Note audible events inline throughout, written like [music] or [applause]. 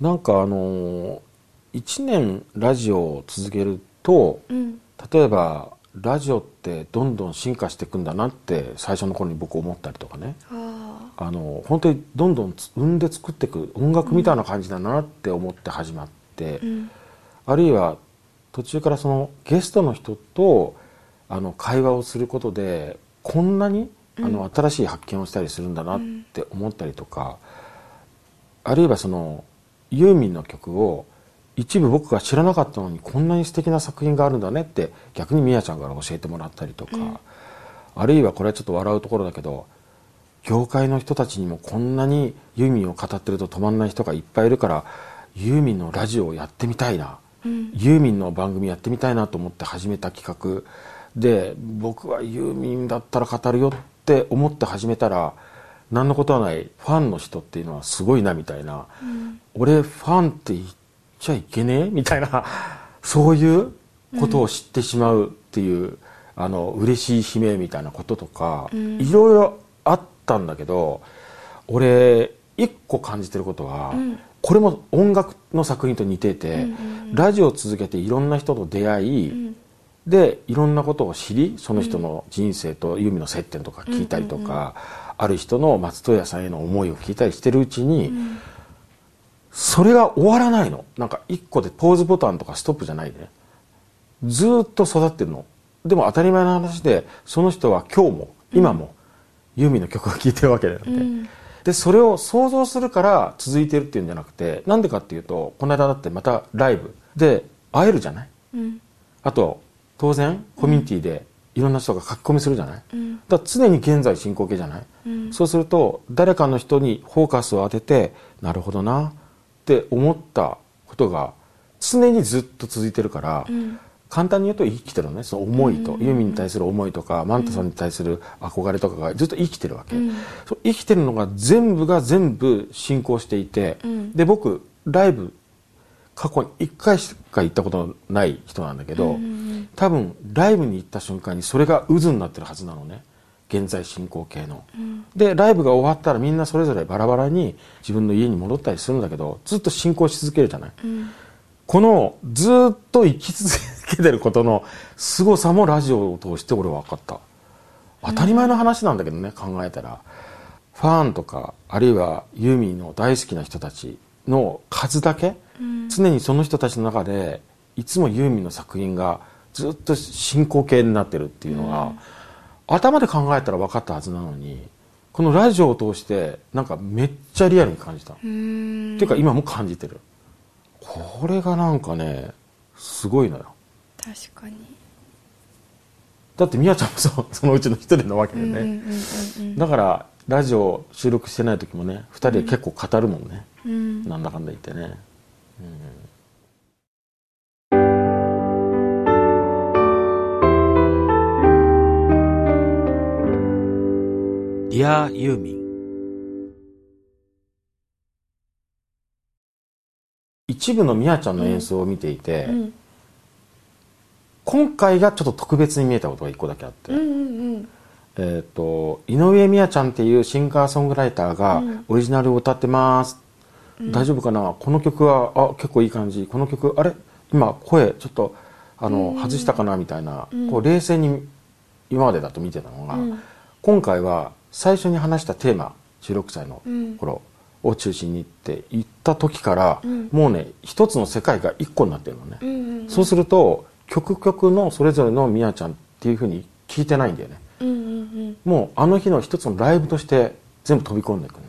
なんかあの1年ラジオを続けると、うん。例えばラジオってどんどん進化していくんだなって最初の頃に僕思ったりとかね。ああの本当にどんどんつ生んで作っていく音楽みたいな感じだなって思って始まって、ーうん。あるいは途中からそのゲストの人とあの会話をすることでこんなにあの新しい発見をしたりするんだなって思ったりとか、あるいはそのユーミンの曲を一部僕が知らなかったのにこんなに素敵な作品があるんだねって逆にみやちゃんから教えてもらったりとか、あるいはこれはちょっと笑うところだけど業界の人たちにもこんなにユーミンを語ってると止まんない人がいっぱいいるからユーミンのラジオをやってみたいな、ユーミンの番組やってみたいなと思って始めた企画で僕はユーミンだったら語るよって思って始めたら何のことはないファンの人っていうのはすごいなみたいな、俺ファンって言っちゃいけねえ？[laughs] みたいな。そういうことを知ってしまうっていう、あの嬉しい悲鳴みたいなこととか、いろいろあったんだけど俺一個感じてることは、これも音楽の作品と似てて、ラジオを続けていろんな人と出会い、でいろんなことを知りその人の人生とユーミンの接点とか聞いたりとか、ある人の松任谷さんへの思いを聞いたりしてるうちに、それが終わらないの。なんか一個でポーズボタンとかストップじゃないで。ねずーっと育ってるの。でも当たり前の話でその人は今日も今もユーミンの曲を聴いてるわけだよね、でそれを想像するから続いてるっていうんじゃなくてなんでかっていうとこの間だってまたライブで会えるじゃない？うん。あと当然コミュニティでいろんな人が書き込みするじゃない、だから常に現在進行形じゃない、そうすると誰かの人にフォーカスを当ててなるほどなって思ったことが常にずっと続いてるから、簡単に言うと生きてるのね。その思いと、ユーミンに対する思いとかマンタさんに対する憧れとかがずっと生きてるわけ、そう生きてるのが全部が全部進行していて、で僕ライブ過去に1回しか行ったことのない人なんだけど、多分ライブに行った瞬間にそれが渦になってるはずなのね。現在進行形の、でライブが終わったらみんなそれぞれバラバラに自分の家に戻ったりするんだけどずっと進行し続けるじゃない、このずっと生き続けてることの凄さもラジオを通して俺は分かった。当たり前の話なんだけどね、考えたら。ファンとかあるいはユーミンの大好きな人たちの数だけ、常にその人たちの中でいつもユーミンの作品がずっと進行形になってるっていうのが、頭で考えたら分かったはずなのにこのラジオを通してなんかめっちゃリアルに感じた、っていうか今も感じてる。これがなんかねすごいのよ。確かに。だってみやちゃんもそうそのうちの一人なわけでね、うんうんうんだからラジオ収録してない時もね二人で結構語るもんね、うん。なんだかんだ言ってねディアユーミン一部のみやちゃんの演奏を見ていて、うん。今回がちょっと特別に見えたことが一個だけあって、うんうんえっ、と井上美也ちゃんっていうシンガーソングライターがオリジナルを歌ってます、大丈夫かな？この曲はあ結構いい感じ。この曲あれ？今声ちょっとあの、外したかな？みたいな、こう冷静に今までだと見てたのが、うん。今回は最初に話したテーマ16歳のうん頃を中心にって言った時から、ん。もうね一つの世界が一個になってるのね、うんうんそうすると曲々のそれぞれのみやちゃんっていうふうに聞いてないんだよね。うんうんもうあの日の一つのライブとして全部飛び込んでくるの。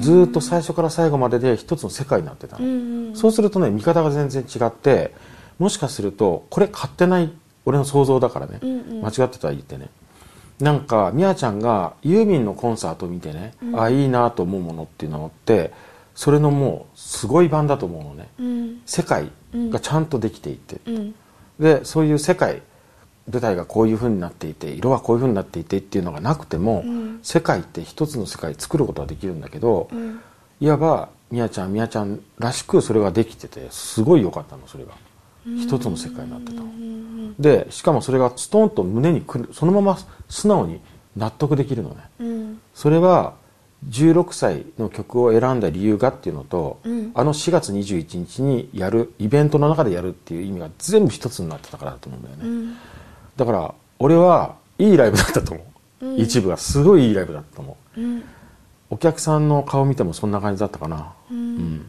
ずーっと最初から最後までで一つの世界になってたの、うんうんそうするとね見方が全然違ってもしかするとこれ勝手ない俺の想像だからね、うんうん。間違ってたら言ってねなんかみやちゃんがユーミンのコンサートを見てね、あいいなと思うものっていうのってそれのもうすごい版だと思うのね。うん。世界がちゃんとできていて、うん。でそういう世界舞台がこういう風になっていて色はこういう風になっていてっていうのがなくても、ん。世界って一つの世界作ることはできるんだけど、ん。いわばみやちゃんみやちゃんらしくそれができててすごい良かったのそれが一つの世界になってたの。でしかもそれがストーンと胸にくるそのまま素直に納得できるのね。うん。それは16歳の曲を選んだ理由がっていうのと、うん。あの4月21日にやるイベントの中でやるっていう意味が全部一つになってたからだと思うんだよね、うん。だから俺はいいライブだったと思う、うん。一部がすごいいいライブだったと思う。うん。お客さんの顔見てもそんな感じだったかな。ううんん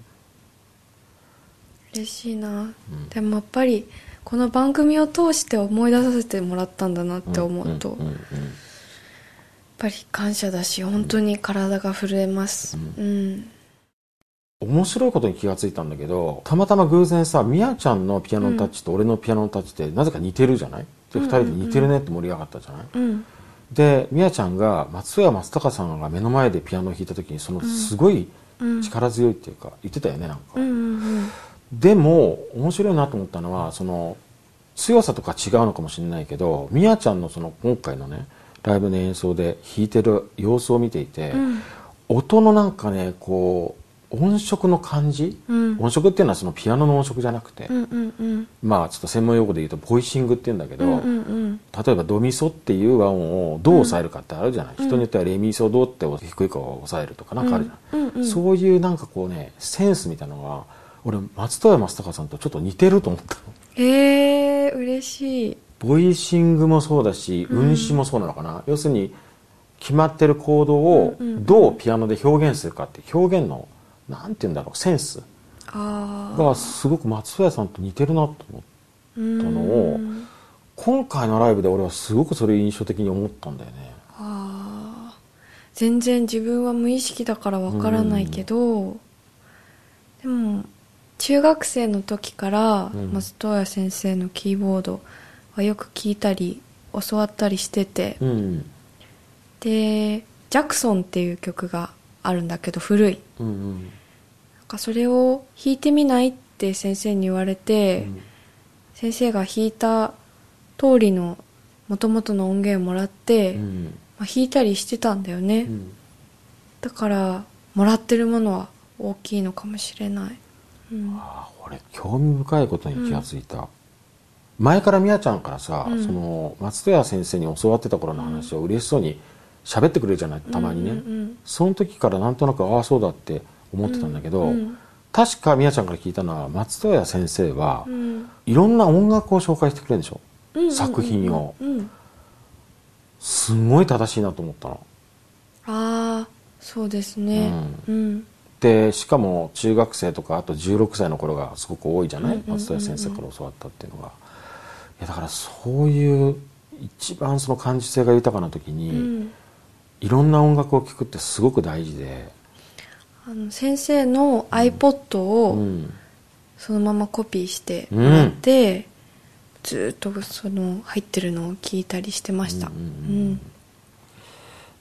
嬉しいな、でもやっぱりこの番組を通して思い出させてもらったんだなって思うと、んんんやっぱり感謝だし本当に体が震えます。うん。面白いことに気がついたんだけどたまたま偶然さみやちゃんのピアノのタッチと俺のピアノのタッチってなぜか似てるじゃない？で2人で似てるねって盛り上がったじゃない、うんでみやちゃんが松任谷正隆さんが目の前でピアノを弾いた時にそのすごいうん力強いっていうか言ってたよねなんか、うんうんでも面白いなと思ったのはその強さとか違うのかもしれないけどみやちゃんのその今回のねライブの演奏で弾いてる様子を見ていて、うん。音のなんかねこう音色の感じ、うん。音色っていうのはそのピアノの音色じゃなくて、うんうんうん。まあちょっと専門用語で言うとボイシングっていうんだけど、うんうんうん。例えばドミソっていう和音をどう抑えるかってあるじゃない、うん。人によってはレミソドって低いかを抑えるとかなんかあるじゃない、うんうん。そういうなんかこうねセンスみたいなのが俺松任谷正隆さんとちょっと似てると思ったの。えー、嬉しい。ボイシングもそうだし運指もそうなのかな、要するに決まってるコードをうんうん。うんどうピアノで表現するかって表現のなんて言うんだろうセンス。がすごく松任谷さんと似てるなと思ったのを今回のライブで俺はすごくそれ印象的に思ったんだよね。ああ全然自分は無意識だからわからないけど、でも中学生の時からうん。松任谷先生のキーボードはよく聞いたり教わったりしてて、うん。で「ジャクソン」っていう曲があるんだけど古い。うんうん。なんかそれを弾いてみないって先生に言われて、先生が弾いた通りの元々の音源をもらって、うん。まあ、弾いたりしてたんだよね、うん。だからもらってるものは大きいのかもしれない、うん、ああ俺興味深いことに気がついた、前からみやちゃんからさ、うん。その松任谷先生に教わってた頃の話を嬉しそうに喋ってくれるじゃないたまにね、うんうんその時からなんとなくああそうだって思ってたんだけど、うん。確かみやちゃんから聞いたのは松任谷先生は、うん。いろんな音楽を紹介してくれるんでしょ、うんうんうん作品を。うん。すごい正しいなと思ったの。ああそうですね。うんでしかも中学生とかあと16歳の頃がすごく多いじゃない、松任谷先生から教わったっていうのが。いやだからそういう一番その感受性が豊かな時に、うん。いろんな音楽を聴くってすごく大事で、あの先生の iPod をうん。そのままコピーしてもらって、ずーっとその入ってるのを聞いたりしてました。ううんん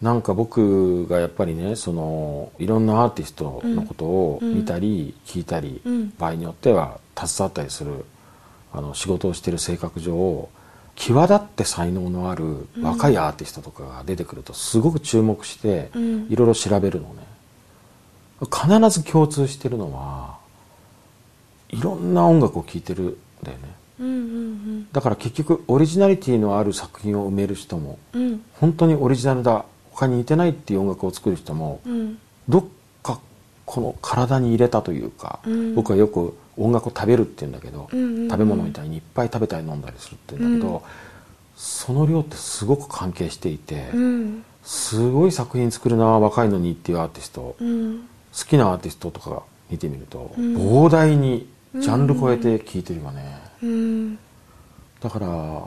なんか僕がやっぱりねそのいろんなアーティストのことをうん。見たり聞いたり、うん。場合によっては携わったりするあの仕事をしている性格上際立って才能のある若いアーティストとかが出てくるとすごく注目してうん。いろいろ調べるのね。必ず共通してるのはいろんな音楽を聴いてるんだよね。うんうんだから結局オリジナリティのある作品を埋める人もん。本当にオリジナルだ他に似てないっていう音楽を作る人もうん。どっかこの体に入れたというか、うん。僕はよく音楽を食べるって言うんだけど、うんうんうん。食べ物みたいにいっぱい食べたり飲んだりするって言うんだけど、うん。その量ってすごく関係していて、うん。すごい作品作るな若いのにっていうアーティスト、好うん。きなアーティストとか見てみると、うん。膨大にジャンル超えて聴いてるよね、うん。だから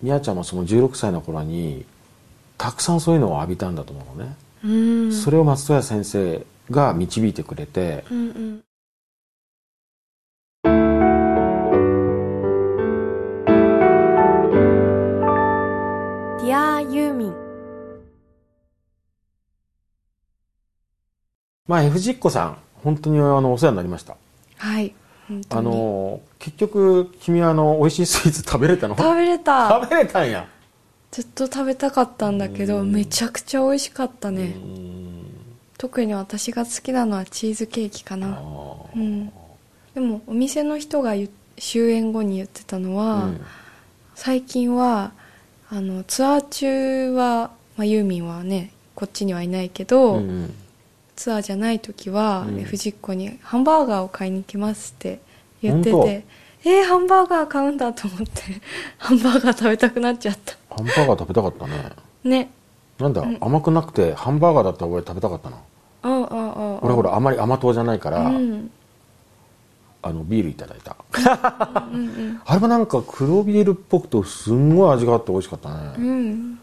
みやちゃんもその16歳の頃にたくさんそういうのを浴びたんだと思うのね、うん。それを松任谷先生が導いてくれて、うんうんディアユーミン。まあ F ジッコさん本当にあのお世話になりました。はいあに。の結局君はあの美味しいスイーツ食べれたの？食べれた。食べれたんやずっと食べたかったんだけどうん。めちゃくちゃ美味しかったね。うん。特に私が好きなのはチーズケーキかあなー。うん。でもお店の人が終演後に言ってたのは、うん。最近はあのツアー中は、まあ、ユーミンはねこっちにはいないけど、うんツアーじゃない時は、うん。藤子にハンバーガーを買いに行きますって言って本てえー、ハンバーガー買うんだと思って [laughs] ハンバーガー食べたくなっちゃったハンバーガー食べたかったね。ね。なんだ、甘くなくてハンバーガーだったら俺食べたかったなああああ俺ほらあまり甘党じゃないから、うん。あのビールいただいた。うんうん [laughs] あれもなんか黒ビールっぽくてすんごい味があって美味しかったね、うん